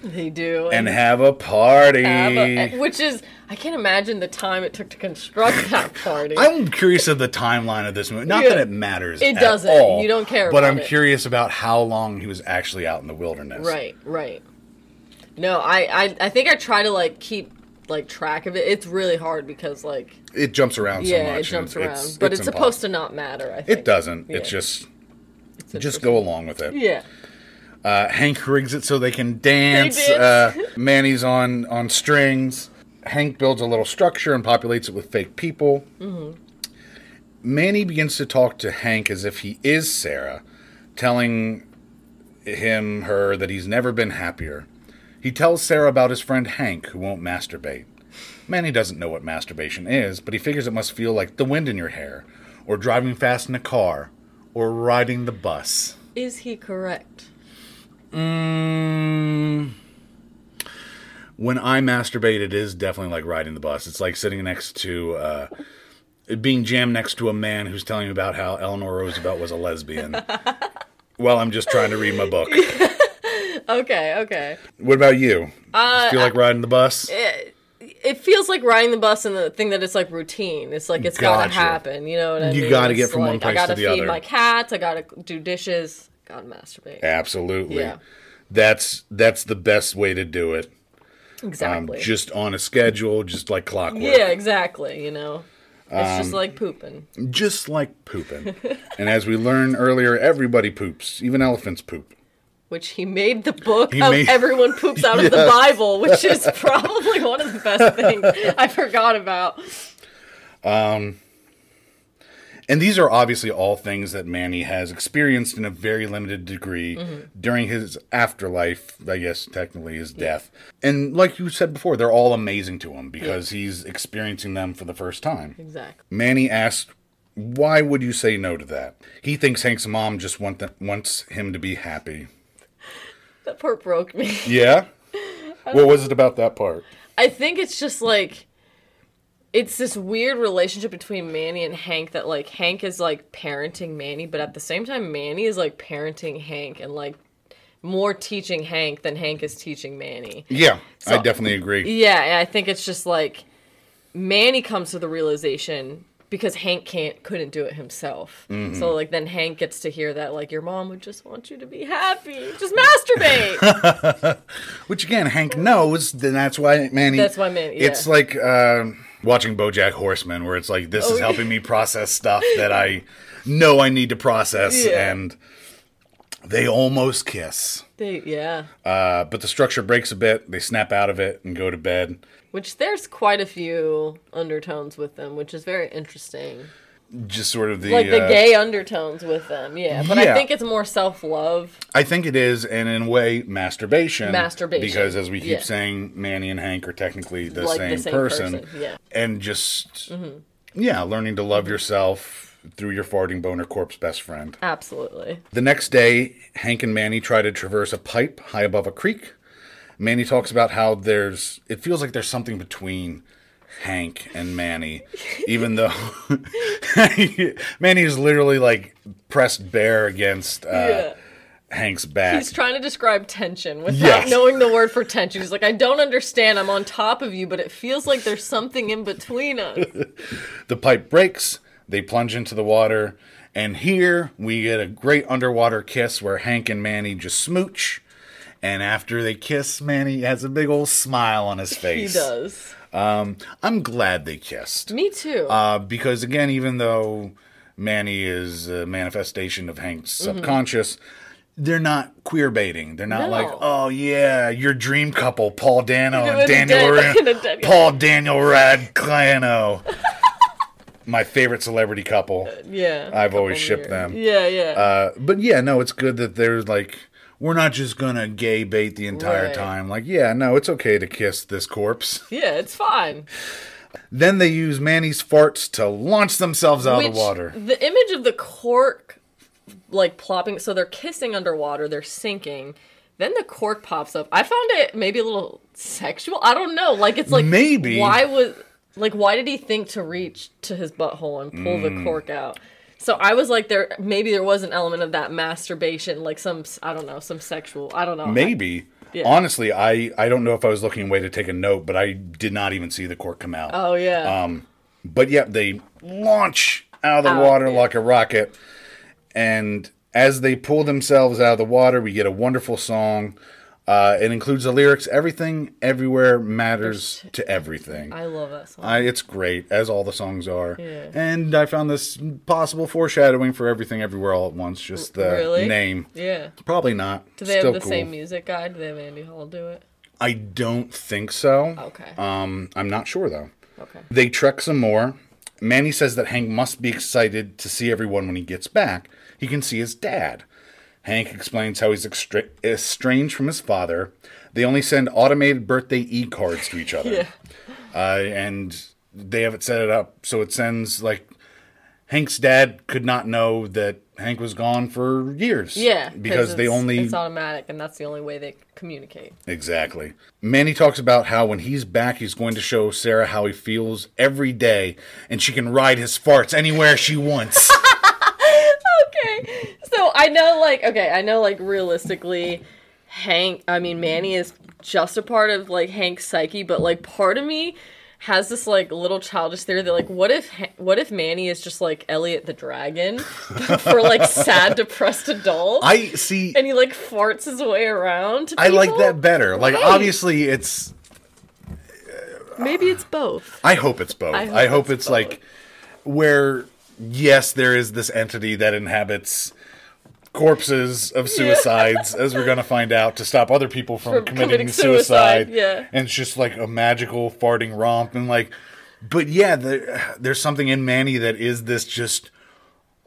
they do. and have a party. have a- which is, I can't imagine the time it took to construct that party. I'm curious of the timeline of this movie. Not Yeah. that it matters. It doesn't. all, You don't care But I'm it. curious about how long he was actually out in the wilderness. Right, right. No, I, I, I think I try to like keep like track of it. It's really hard because like It jumps around so yeah, much. it jumps around, but it's, supposed to not matter. I think It doesn't. Yeah. It's just It's just go along with it. Yeah, Uh, Hank rigs it so they can dance. dance. Uh, Manny's on on strings. Hank builds a little structure and populates it with fake people. Mm-hmm. Manny begins to talk to Hank as if he is Sarah, telling him her that he's never been happier. He tells Sarah about his friend Hank, who won't masturbate. Manny doesn't know what masturbation is, but he figures it must feel like the wind in your hair, or driving fast in a car, or riding the bus. is he correct? Mm, when I masturbate, it is definitely like riding the bus. It's like sitting next to, uh, being jammed next to a man who's telling you about how Eleanor Roosevelt was a lesbian. While I'm just trying to read my book. Okay, okay. What about you? Uh, Feel like riding the bus? It feels like riding the bus and the thing that it's like routine. It's like it's gotta happen. You know what I You mean? gotta get It's from one like, place I gotta feed my cats. I gotta do dishes. Gotta masturbate. Absolutely. Yeah. That's that's the best way to do it. Exactly. Um, Exactly. just on a schedule, just like clockwork. yeah, exactly. You know, it's Um, just like pooping. Just like pooping. and as we learned earlier, everybody poops. Even elephants poop. which he made the book He of made- everyone poops out of the Bible, which is probably one of the best things I forgot about. And these are obviously all things that Manny has experienced in a very limited degree Mm-hmm. during his afterlife, I guess technically his death. And like you said before, they're all amazing to him because he's experiencing them for the first time. Exactly. Manny asked, "Why would you say no to that?" He thinks Hank's mom just want th- wants him to be happy. That part broke me. Yeah. What was it about that part? I think it's just like it's this weird relationship between Manny and Hank that like Hank is like parenting Manny, but at the same time Manny is like parenting Hank and like more teaching Hank than Hank is teaching Manny. Yeah, I definitely agree. Yeah, and I think it's just like Manny comes to the realization because Hank can't couldn't do it himself. Mm-hmm. So like then Hank gets to hear that like your mom would just want you to be happy. Just masturbate. Which again, Hank knows. Then that's why Manny. That's why Manny- yeah. It's like uh, watching BoJack Horseman, where it's like this is Oh, yeah. helping me process stuff that I know I need to process, Yeah. and they almost kiss. they, yeah. Uh, but the structure breaks a bit. They snap out of it and go to bed. Which there's quite a few undertones with them, which is very interesting. Just sort of the Like the uh, gay undertones with them, yeah. But Yeah. I think it's more self love. I think it is, and in a way, masturbation. Masturbation, Because as we keep yeah. saying, Manny and Hank are technically the, Like same, the same person. person, yeah. And just, Mm-hmm. yeah, learning to love yourself through your farting boner corpse best friend. Absolutely. The next day, Hank and Manny try to traverse a pipe high above a creek. Manny talks about how there's, it feels like there's something between Hank and Manny, even though Manny is literally like pressed bare against uh, Yeah. Hank's back. He's trying to describe tension without Yes. knowing the word for tension. He's like, I don't understand. I'm on top of you, but it feels like there's something in between us. The pipe breaks, they plunge into the water, and here we get a great underwater kiss where Hank and Manny just smooch. And after they kiss, Manny has a big old smile on his face. he face. Does. I'm glad they kissed. Me too. Uh, because again, even though Manny is a manifestation of Hank's subconscious, they're not queer baiting. They're not No. like, oh yeah, your dream couple, Paul Dano and Daniel Dan- Ra- Paul Daniel Radcliffe. My favorite celebrity couple. Yeah. I've always shipped years. them. Yeah, yeah. Uh, but yeah, no, it's good that there's like we're not just gonna gay bait the entire Right. time. Like, yeah, no, it's okay to kiss this corpse. yeah, it's fine. Then they use Manny's farts to launch themselves out of the water. The image of the cork, like plopping, so they're kissing underwater, they're sinking. Then the cork pops up. I found it maybe a little sexual. I don't know. Like it's like Maybe. why was like why did he think to reach to his butthole and pull Mm. the cork out? So I was like, there maybe there was an element of that masturbation, like some I don't know, some sexual. I don't know. Maybe. Yeah. Honestly, I, I don't know if I was looking away to take a note, but I did not even see the cork come out. oh yeah. Um, But yeah, they launch out of the Out, water yeah. like a rocket. And as they pull themselves out of the water, we get a wonderful song. Uh, it includes the lyrics Everything, Everywhere Matters to Everything. I love that song. I, it's great, as all the songs are. Yeah. And I found this possible foreshadowing for Everything, Everywhere, All at Once, just the really? name. yeah. Probably not. Do they Still have the cool. same music guy? Do they have Andy Hull do it? I don't think so. Okay. Um, I'm not sure though. Okay. They trek some more. Manny says that Hank must be excited to see everyone when he gets back. He can see his dad. Hank explains how he's extra- estranged from his father. They only send automated birthday e cards to each other. Yeah. Uh, and they have it set it up so it sends like Hank's dad could not know that Hank was gone for years. Yeah, Because they only it's automatic, and that's the only way they communicate. Exactly. Manny talks about how when he's back, he's going to show Sarah how he feels every day, and she can ride his farts anywhere she wants. I know, like, okay, I know, like, realistically, Hank. I mean, Manny is just a part of like Hank's psyche, but like, part of me has this like little childish theory that like, what if what if Manny is just like Elliot the dragon for like sad, depressed adults, I see. and he like farts his way around. to I like that better. Like, Right. obviously, it's. Maybe it's both. I hope it's both. I I hope hope, it's it's, like where, yes, there is this entity that inhabits corpses of suicides, as we're going to find out, to stop other people from, From committing, committing suicide. suicide, yeah. And it's just like a magical farting romp. And like, but yeah, there, there's something in Manny that is this just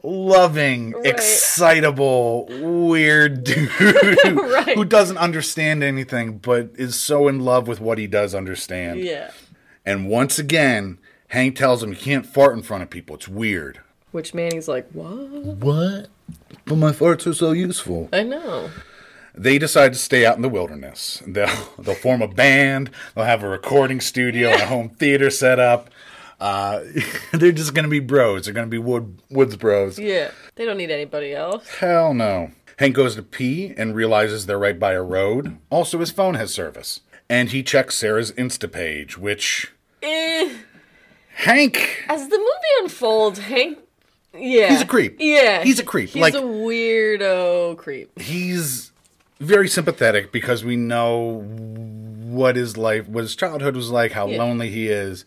loving, Right. excitable, weird dude Right. who doesn't understand anything, but is so in love with what he does understand. Yeah. And once again, Hank tells him you can't fart in front of people. It's weird. Which Manny's like, what? What? But my farts are so useful. I know. They decide to stay out in the wilderness. They'll they'll form a band. They'll have a recording studio and a home theater set up. Uh, they're just gonna be bros. They're gonna be wood woods bros. Yeah. They don't need anybody else. Hell no. Hank goes to pee and realizes they're right by a road. Also, his phone has service. And he checks Sarah's Insta page, which Eh. Hank As the movie unfolds, Hank. Yeah. He's a creep. Yeah. He's a creep. He's Like- a weirdo creep. he's very sympathetic because we know what his life, what his childhood was like, how Yeah. lonely he is.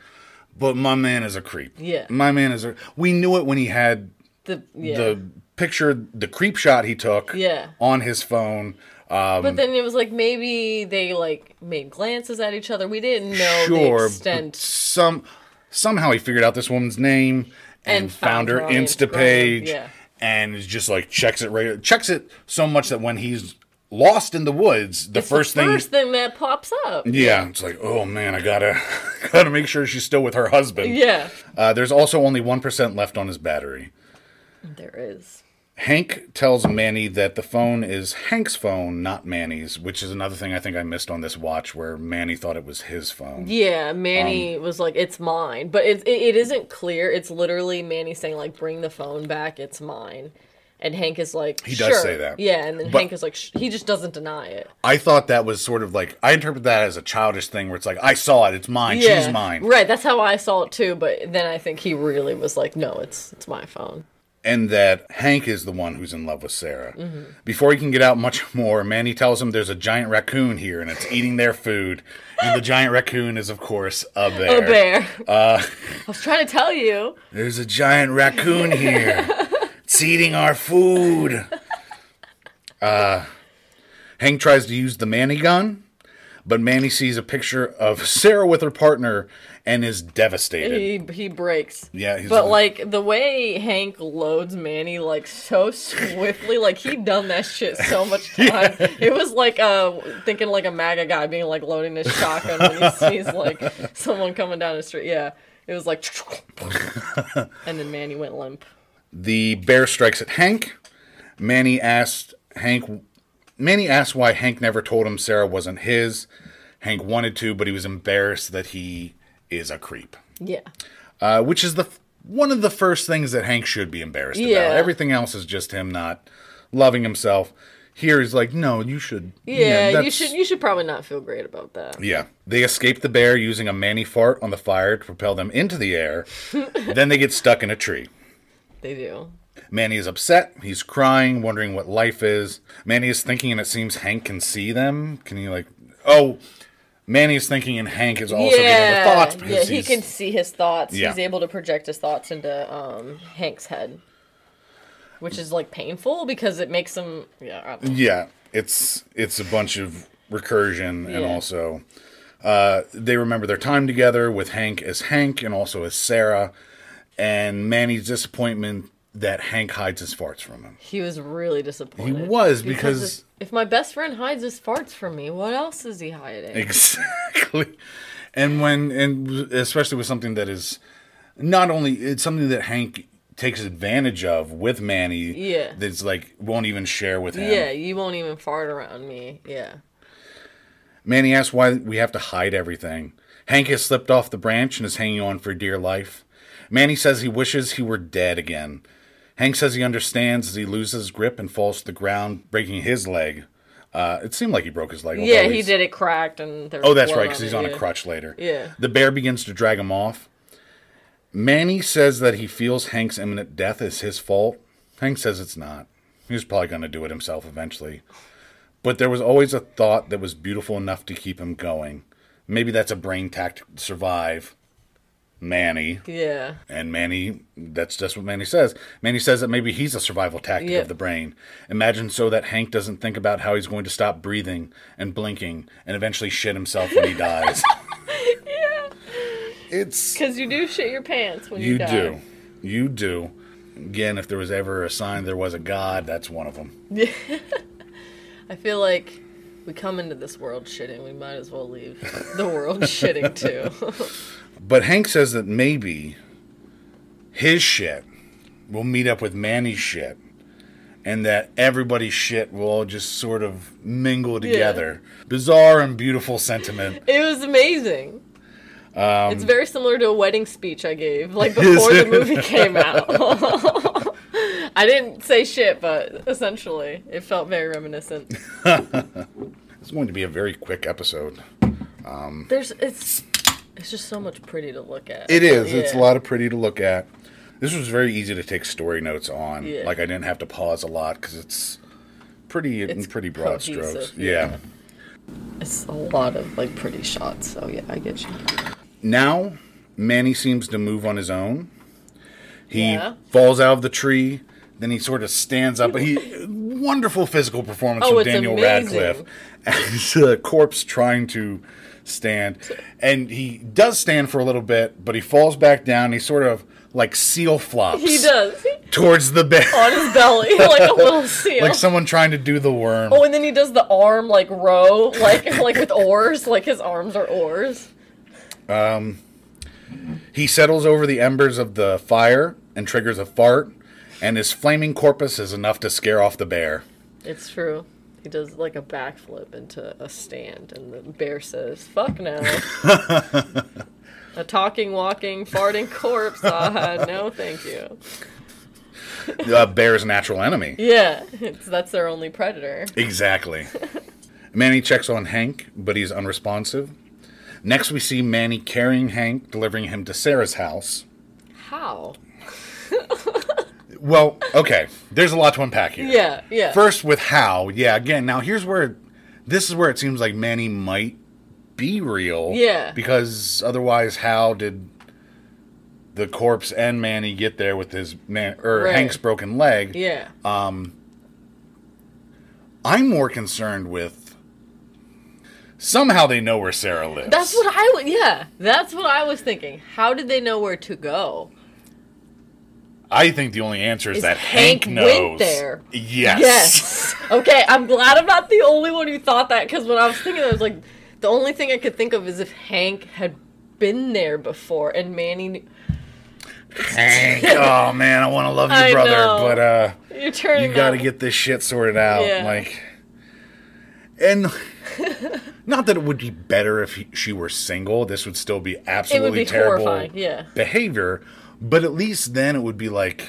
But my man is a creep. Yeah. My man is a. We knew it when he had The yeah. the picture, the creep shot he took Yeah. on his phone. Um, but then it was like maybe they like made glances at each other. We didn't know the sure, but extent. some somehow he figured out this woman's name and, And found, found her her Insta page, yeah. and is just like checks it right, checks it so much that when he's lost in the woods, the It's first the thing first thing that pops up. Yeah, it's like, oh man, I gotta gotta make sure she's still with her husband. Yeah. Uh, there's also only one percent left on his battery. There is. Hank tells Manny that the phone is Hank's phone, not Manny's, which is another thing I think I missed on this watch, where Manny thought it was his phone. Yeah, Manny Um, was like, "It's mine," but it, it it isn't clear. It's literally Manny saying like, "Bring the phone back. It's mine," and Hank is like, He does say that. Yeah, and then But- Hank is like, sh- he just doesn't deny it. I thought that was sort of like I interpret that as a childish thing, where it's like I saw it, it's mine, Yeah, she's mine, Right, that's how I saw it too. But then I think he really was like, "No, it's it's my phone." And that Hank is the one who's in love with Sarah. Mm-hmm. Before he can get out much more, Manny tells him there's a giant raccoon here and it's eating their food, and the giant raccoon is of course a bear. A bear. Uh, I was trying to tell you. There's a giant raccoon here. it's eating our food. Uh, Hank tries to use the Manny gun, but Manny sees a picture of Sarah with her partner and is devastated. He he breaks. Yeah, he's but like- like the way Hank loads Manny like so swiftly, like he done that shit so much time. It was like uh thinking like a MAGA guy being like loading his shotgun when he sees like someone coming down the street. Yeah, it was like, and then Manny went limp. The bear strikes at Hank. Manny asked Hank. Manny asked why Hank never told him Sarah wasn't his. Hank wanted to, but he was embarrassed that he is a creep. Yeah, Uh, which is the one of the first things that Hank should be embarrassed Yeah. about. Everything else is just him not loving himself. Here he's like, no, you should. yeah. you should you should probably not feel great about that. Yeah. They escape the bear using a Manny fart on the fire to propel them into the air. then they get stuck in a tree. They do. Manny is upset. He's crying, wondering what life is. Manny is thinking, and it seems Hank can see them. Can he, like. Oh, Manny is thinking, and Hank is also getting the thoughts. yeah, Because he can see his thoughts. Yeah. He's able to project his thoughts into um, Hank's head, which is like painful because it makes him. Yeah, I don't know. Yeah, it's it's a bunch of recursion, and also uh, they remember their time together with Hank as Hank, and also as Sarah, and Manny's disappointment that Hank hides his farts from him. he was really disappointed. He was, because- if, if my best friend hides his farts from me, what else is he hiding? Exactly. And when and especially with something that is not only it's something that Hank takes advantage of with Manny. Yeah. That's like won't even share with him. yeah, you won't even fart around me. Yeah. Manny asks why we have to hide everything. Hank has slipped off the branch and is hanging on for dear life. Manny says he wishes he were dead again. Hank says he understands as he loses grip and falls to the ground, breaking his leg. Uh, it seemed like he broke his leg. Yeah, he did it cracked and there Oh, that's right, because he's on a crutch later. Yeah. The bear begins to drag him off. Manny says that he feels Hank's imminent death is his fault. Hank says it's not. He was probably going to do it himself eventually. But there was always a thought that was beautiful enough to keep him going. Maybe that's a brain tactic to survive. Manny. Yeah. And Manny, that's just what Manny says. Manny says that maybe he's a survival tactic of the brain. Imagine so that Hank doesn't think about how he's going to stop breathing and blinking and eventually shit himself when he dies. yeah. It's. Because you do shit your pants when you, You die. do. You do. Again, if there was ever a sign there was a God, that's one of them. Yeah. I feel like we come into this world shitting. We might as well leave the world shitting too. But Hank says that maybe his shit will meet up with Manny's shit and that everybody's shit will all just sort of mingle together. Bizarre and beautiful sentiment. it was amazing. Um, it's very similar to a wedding speech I gave, like before the movie came out. I didn't say shit, but essentially, it felt very reminiscent. It's going to be a very quick episode. There's it's it's just so much pretty to look at. It is. It's a lot of pretty to look at. This was very easy to take story notes on. Yeah. Like I didn't have to pause a lot because it's pretty in It's pretty broad strokes. yeah. yeah. It's a lot of like pretty shots. So yeah, I get you. Now, Manny seems to move on his own. He Yeah. falls out of the tree. Then he sort of stands up. He wonderful physical performance Oh, from Daniel amazing. Radcliffe as a corpse trying to stand, and he does stand for a little bit, but he falls back down. He sort of like seal flops. He does towards the bed, on his belly like a little seal. like someone trying to do the worm. Oh, and then he does the arm like row, like like with oars, like his arms are oars. Um, He settles over the embers of the fire and triggers a fart, and his flaming corpus is enough to scare off the bear. It's true. He does like a backflip into a stand, and the bear says, "Fuck no." a talking, walking, farting corpse. Ah, no, thank you. The bear's natural enemy. Yeah, it's, that's their only predator. Exactly. Manny checks on Hank, but he's unresponsive. Next, we see Manny carrying Hank, delivering him to Sarah's house. How? Well, okay, there's a lot to unpack here. Yeah, yeah. First, with how, yeah, again, now here's where this is where it seems like Manny might be real. Yeah. Because otherwise, how did the corpse and Manny get there with his man or Right. Hank's broken leg? yeah. Um I'm more concerned with somehow they know where Sarah lives. That's what I. Yeah, that's what I was thinking. How did they know where to go? I think the only answer is, Is that Hank Hank, went knows. there? Yes. Yes. okay, I'm glad I'm not the only one who thought that because when I was thinking, I was like, the only thing I could think of is if Hank had been there before and Manny. knew- Hank. Oh man, I want to love you, brother, but uh, You're turning. you got to get this shit sorted out. Yeah. Like, and not that it would be better if he, she were single. This would still be absolutely be terrible horrifying, yeah. behavior. But at least then it would be like,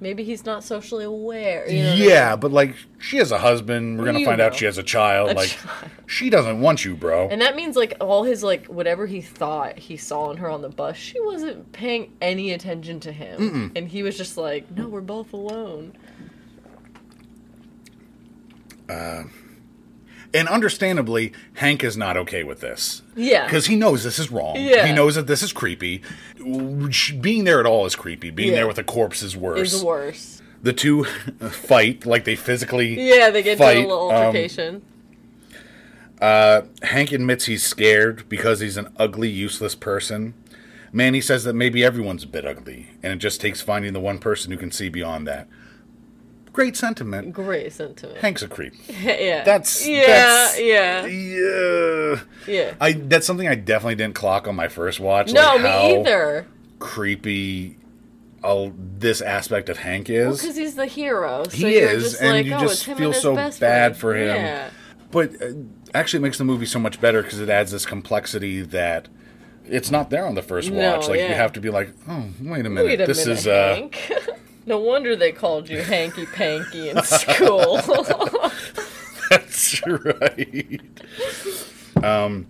Maybe he's not socially aware. You know what I yeah, but like she has a husband. We're gonna You find out she has a child. A like, child. she doesn't want you, bro. And that means like all his like whatever he thought he saw in her on the bus, she wasn't paying any attention to him, and he was just like, "No, we're both alone." Uh, And understandably, Hank is not okay with this. Yeah. Because he knows this is wrong. Yeah. He knows that this is creepy. Being there at all is creepy. Being Yeah. there with a corpse is worse. Is worse. The two fight, like they physically. Yeah, they get fight. into a little um, altercation. Hank admits he's scared because he's an ugly, useless person. Manny says that maybe everyone's a bit ugly, and it just takes finding the one person who can see beyond that. Great sentiment. Great sentiment. Hank's a creep. yeah. That's yeah, that's, yeah, yeah. yeah. I that's something I definitely didn't clock on my first watch. no, like me how either. Creepy, all this aspect of Hank is. Because he's the hero. So He is, just and like, you oh, just feel so bad friend. for him. Yeah. but uh, actually, it makes the movie so much better because it adds this complexity that it's not there on the first No, watch. Like you have to be like, oh, wait a minute, Wait a this minute, is uh. no wonder they called you Hanky Panky in school. That's right. Um,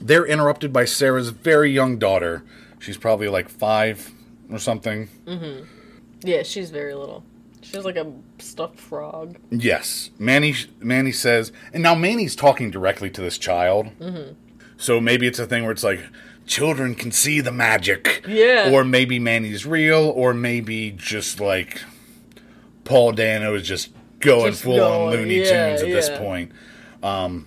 they're interrupted by Sarah's very young daughter. She's probably like five or something. Mm-hmm. yeah, she's very little. She's like a stuffed frog. Yes, Manny. Manny says, and now Manny's talking directly to this child. Mm-hmm. So maybe it's a thing where it's like children can see the magic. Yeah. Or maybe Manny's real, or maybe just like Paul Dano is just going Just full on Looney yeah, Tunes at this point. Um,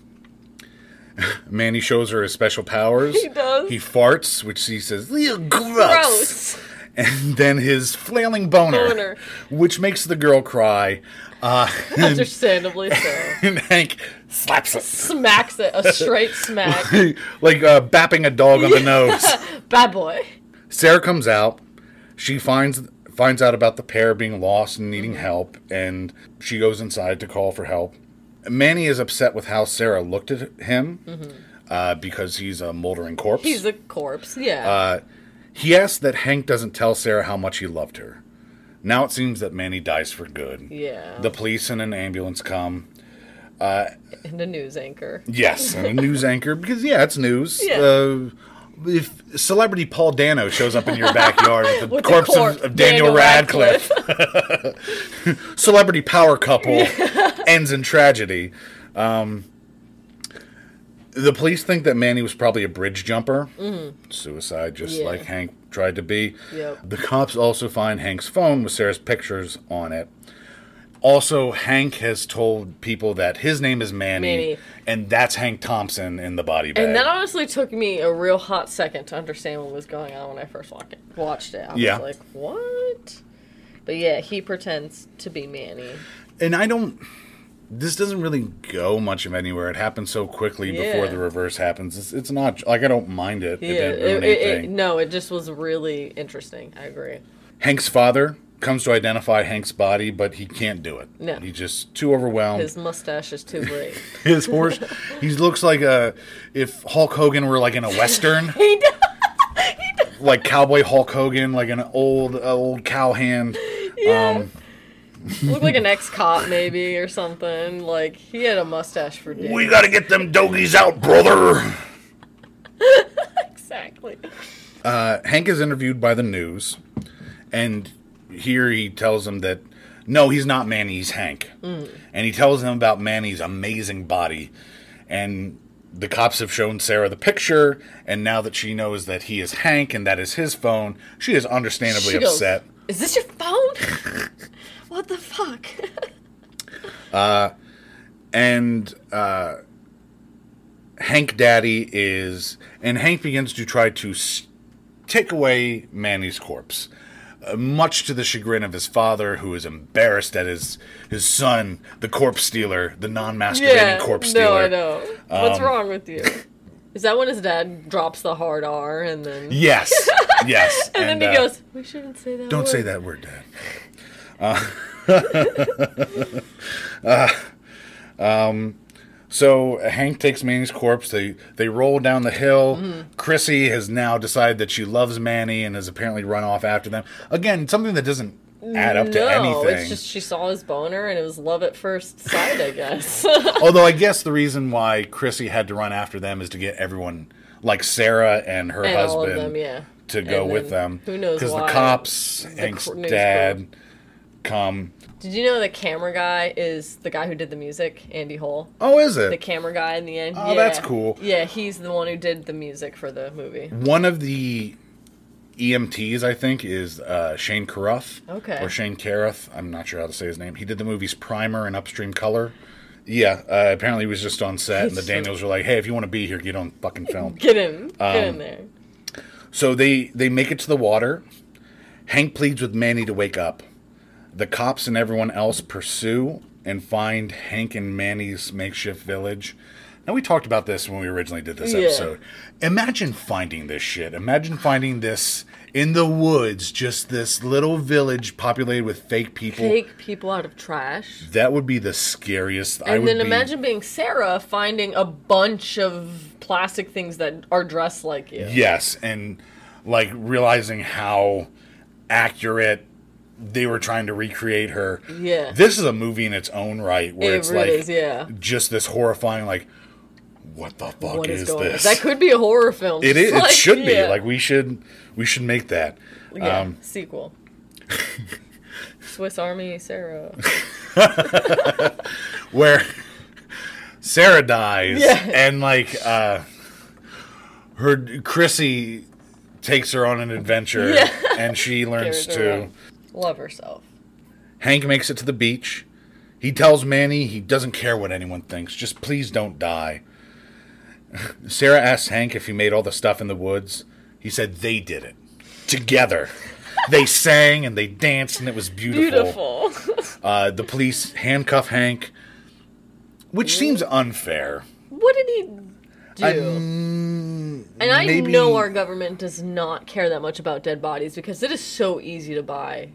Manny shows her his special powers. He does. He farts, which she says, "Ew, gross. Gross. And then his flailing boner, Boner. which makes the girl cry. Uh, and, Understandably so. and Hank slaps it. Smacks it. A straight smack. like uh, bapping a dog on the nose. Bad boy. Sarah comes out. She finds finds out about the pair being lost and needing help, and she goes inside to call for help. Manny is upset with how Sarah looked at him uh, because he's a moldering corpse. He's a corpse. Yeah. uh, he asks that Hank doesn't tell Sarah how much he loved her. Now it seems that Manny dies for good. yeah. The police and an ambulance come. And a news anchor. Yes, and a news anchor because yeah, it's news. Yeah. Uh, if celebrity Paul Dano shows up in your backyard with the With the corpse corpse, of, of Daniel, Radcliffe, celebrity power couple ends in tragedy. Um, the police think that Manny was probably a bridge jumper, suicide, just Mm-hmm. Yeah. like Hank tried to be. Yep. The cops also find Hank's phone with Sarah's pictures on it. Also, Hank has told people that his name is Manny, Manny. and that's Hank Thompson in the body bag. And that honestly took me a real hot second to understand what was going on when I first watched it. I Yeah. was like, what? But yeah, he pretends to be Manny. and I don't. This doesn't really go much of anywhere. It happens so quickly before the reverse happens. It's, it's not like I don't mind it. Yeah, it it, it- no, it just was really interesting. I agree. Hank's father comes to identify Hank's body, but he can't do it. No. he's just too overwhelmed. His mustache is too great. His horse, he looks like a if Hulk Hogan were like in a western. he does. like cowboy Hulk Hogan, like an old old cowhand. Um, Looked like an ex-cop maybe or something. Like he had a mustache for days. we gotta get them doggies out, brother. exactly. Uh, Hank is interviewed by the news, and here he tells him that no, he's not Manny, he's Hank, and he tells him about Manny's amazing body, and the cops have shown Sarah the picture, and now that she knows that he is Hank and that is his phone, she is understandably She goes, upset. Is this your phone? what the fuck? and uh, Hank Daddy is, and Hank begins to try to s- take away Manny's corpse. Uh, much to the chagrin of his father, who is embarrassed at his his son, the corpse stealer, the non-masturbating Yeah. corpse no, stealer. I know. What's Um, wrong with you? Is that when his dad drops the hard R and then Yes, yes. and, then he uh, goes, "We shouldn't say that." Don't word. say that word, Dad. Uh, um, so Hank takes Manny's corpse. They they roll down the hill. Mm-hmm. Chrissy has now decided that she loves Manny and has apparently run off after them. Again, something that doesn't add up to no, anything. it's just she saw his boner and it was love at first sight, I guess. Although I guess the reason why Chrissy had to run after them is to get everyone, like Sarah and her and husband, them, yeah. to go And with them. who knows Because the cops, the Hank's dad, come. Did you know the camera guy is the guy who did the music, Andy Hull? Oh, is it? The camera guy in the end. Oh, that's cool. Yeah, he's the one who did the music for the movie. One of the EMTs, I think, is uh, Shane Carruth. Okay. Or Shane Carruth. I'm not sure how to say his name. He did the movies Primer and Upstream Color. Yeah, uh, apparently he was just on set, and the Daniels were like, "Hey, if you want to be here, get on fucking film." Get in, get Um, in there. So they they make it to the water. Hank pleads with Manny to wake up. The cops and everyone else pursue and find Hank and Manny's makeshift village. Now we talked about this when we originally did this Yeah. episode. Imagine finding this shit. Imagine finding this in the woods, just this little village populated with fake people. Fake people out of trash. That would be the scariest. I And then be- imagine being Sarah finding a bunch of plastic things that are dressed like you. Yes, and like realizing how accurate they were trying to recreate her. Yeah. This is a movie in its own right where It it's really like is, yeah. just this horrifying like what the fuck What is, is this? That could be a horror film. it is Like, it should be. yeah. Like we should we should make that. yeah, Um sequel. Swiss Army Sarah. where Sarah dies Yeah. and like uh her Chrissy takes her on an adventure Yeah. and she learns to around. Love herself. Hank makes it to the beach. He tells Manny he doesn't care what anyone thinks, just please don't die. Sarah asks Hank if he made all the stuff in the woods. He said they did it. Together. they sang and they danced and it was beautiful. Beautiful. Uh, the police handcuff Hank, which seems unfair. what did he do? Um, and I maybe- know our government does not care that much about dead bodies because it is so easy to buy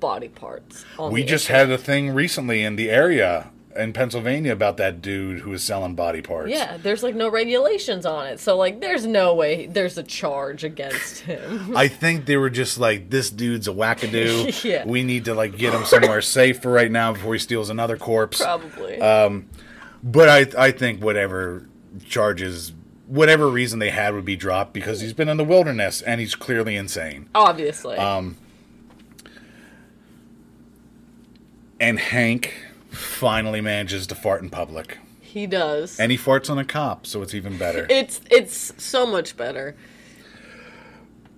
body parts. on We just internet. had a thing recently in the area in Pennsylvania about that dude who was selling body parts. Yeah, there's like no regulations on it. So like there's no way there's a charge against him. I think they were just like, this dude's a wackadoo. Yeah. We need to like get him somewhere safe for right now before he steals another corpse. Probably. Uh, But I I think whatever charges, whatever reason they had would be dropped because he's been in the wilderness and he's clearly insane. Obviously. um, And Hank finally manages to fart in public. he does. And he farts on a cop, so it's even better. it's it's so much better.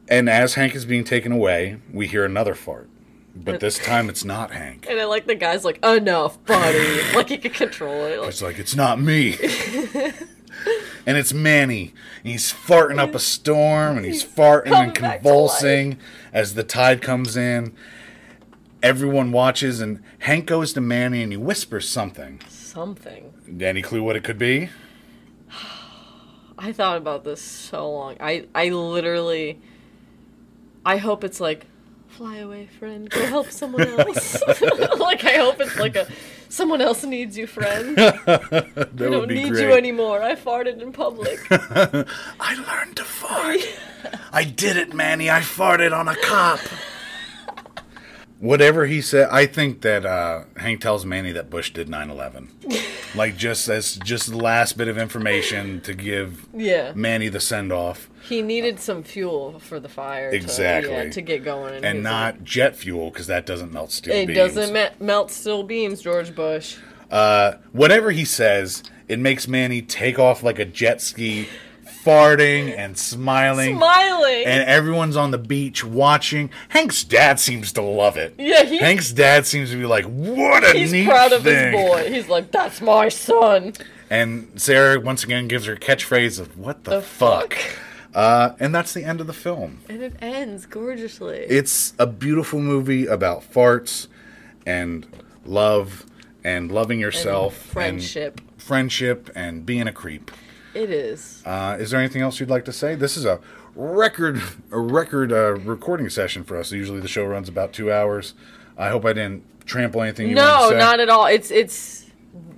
And as Hank is being taken away, we hear another fart. But this time it's not Hank. And I like the guy's like, enough, buddy. like he can control it. Like, It's like, it's not me. and it's Manny. And he's farting up a storm and he's farting and coming back to convulsing as the tide comes in. Everyone watches and Hank goes to Manny and he whispers something. something. Any clue what it could be? I thought about this so long. I I literally I hope it's like fly away friend, go help someone else. like I hope it's like a someone else needs you friend. That I would don't need great. you anymore. I farted in public. I learned to fart. I did it, Manny. I farted on a cop. Whatever he said, I think that uh, Hank tells Manny that Bush did 9/11, like just as just the last bit of information to give yeah. Manny the send off, He needed some fuel for the fire to, Exactly. yeah, to get going. And, and not jet fuel because that doesn't melt steel it beams. doesn't me- melt steel beams, George Bush. Uh, whatever he says, it makes Manny take off like a jet ski, farting and smiling. Smiling. and everyone's on the beach watching. Hank's dad seems to love it. Yeah, he- Hank's dad seems to be like, "What a neat. He's neat proud of thing." his boy. He's like, that's my son. And Sarah once again gives her catchphrase of "What the, The fuck?" fuck? Uh, and that's the end of the film. And it ends gorgeously. It's a beautiful movie about farts and love and loving yourself, and friendship. friendship, and being a creep. It is. Uh, is there anything else you'd like to say? This is a record, a record uh, recording session for us. Usually the show runs about two hours. I hope I didn't trample anything. You No, to say. not at all. It's it's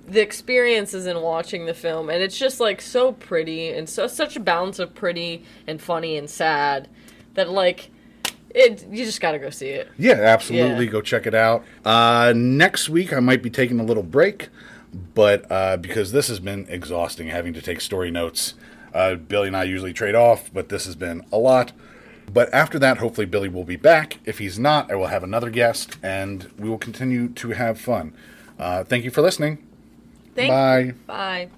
the experiences in watching the film, and it's just like so pretty and so such a balance of pretty and funny and sad that like it. You just gotta go see it. Yeah, absolutely. Yeah. Go check it out. Uh, next week, I might be taking a little break, but uh, because this has been exhausting having to take story notes. Uh, Billy and I usually trade off, but this has been a lot. But after that, hopefully, Billy will be back. If he's not, I will have another guest, and we will continue to have fun. Uh, thank you for listening. Thank Bye. Bye.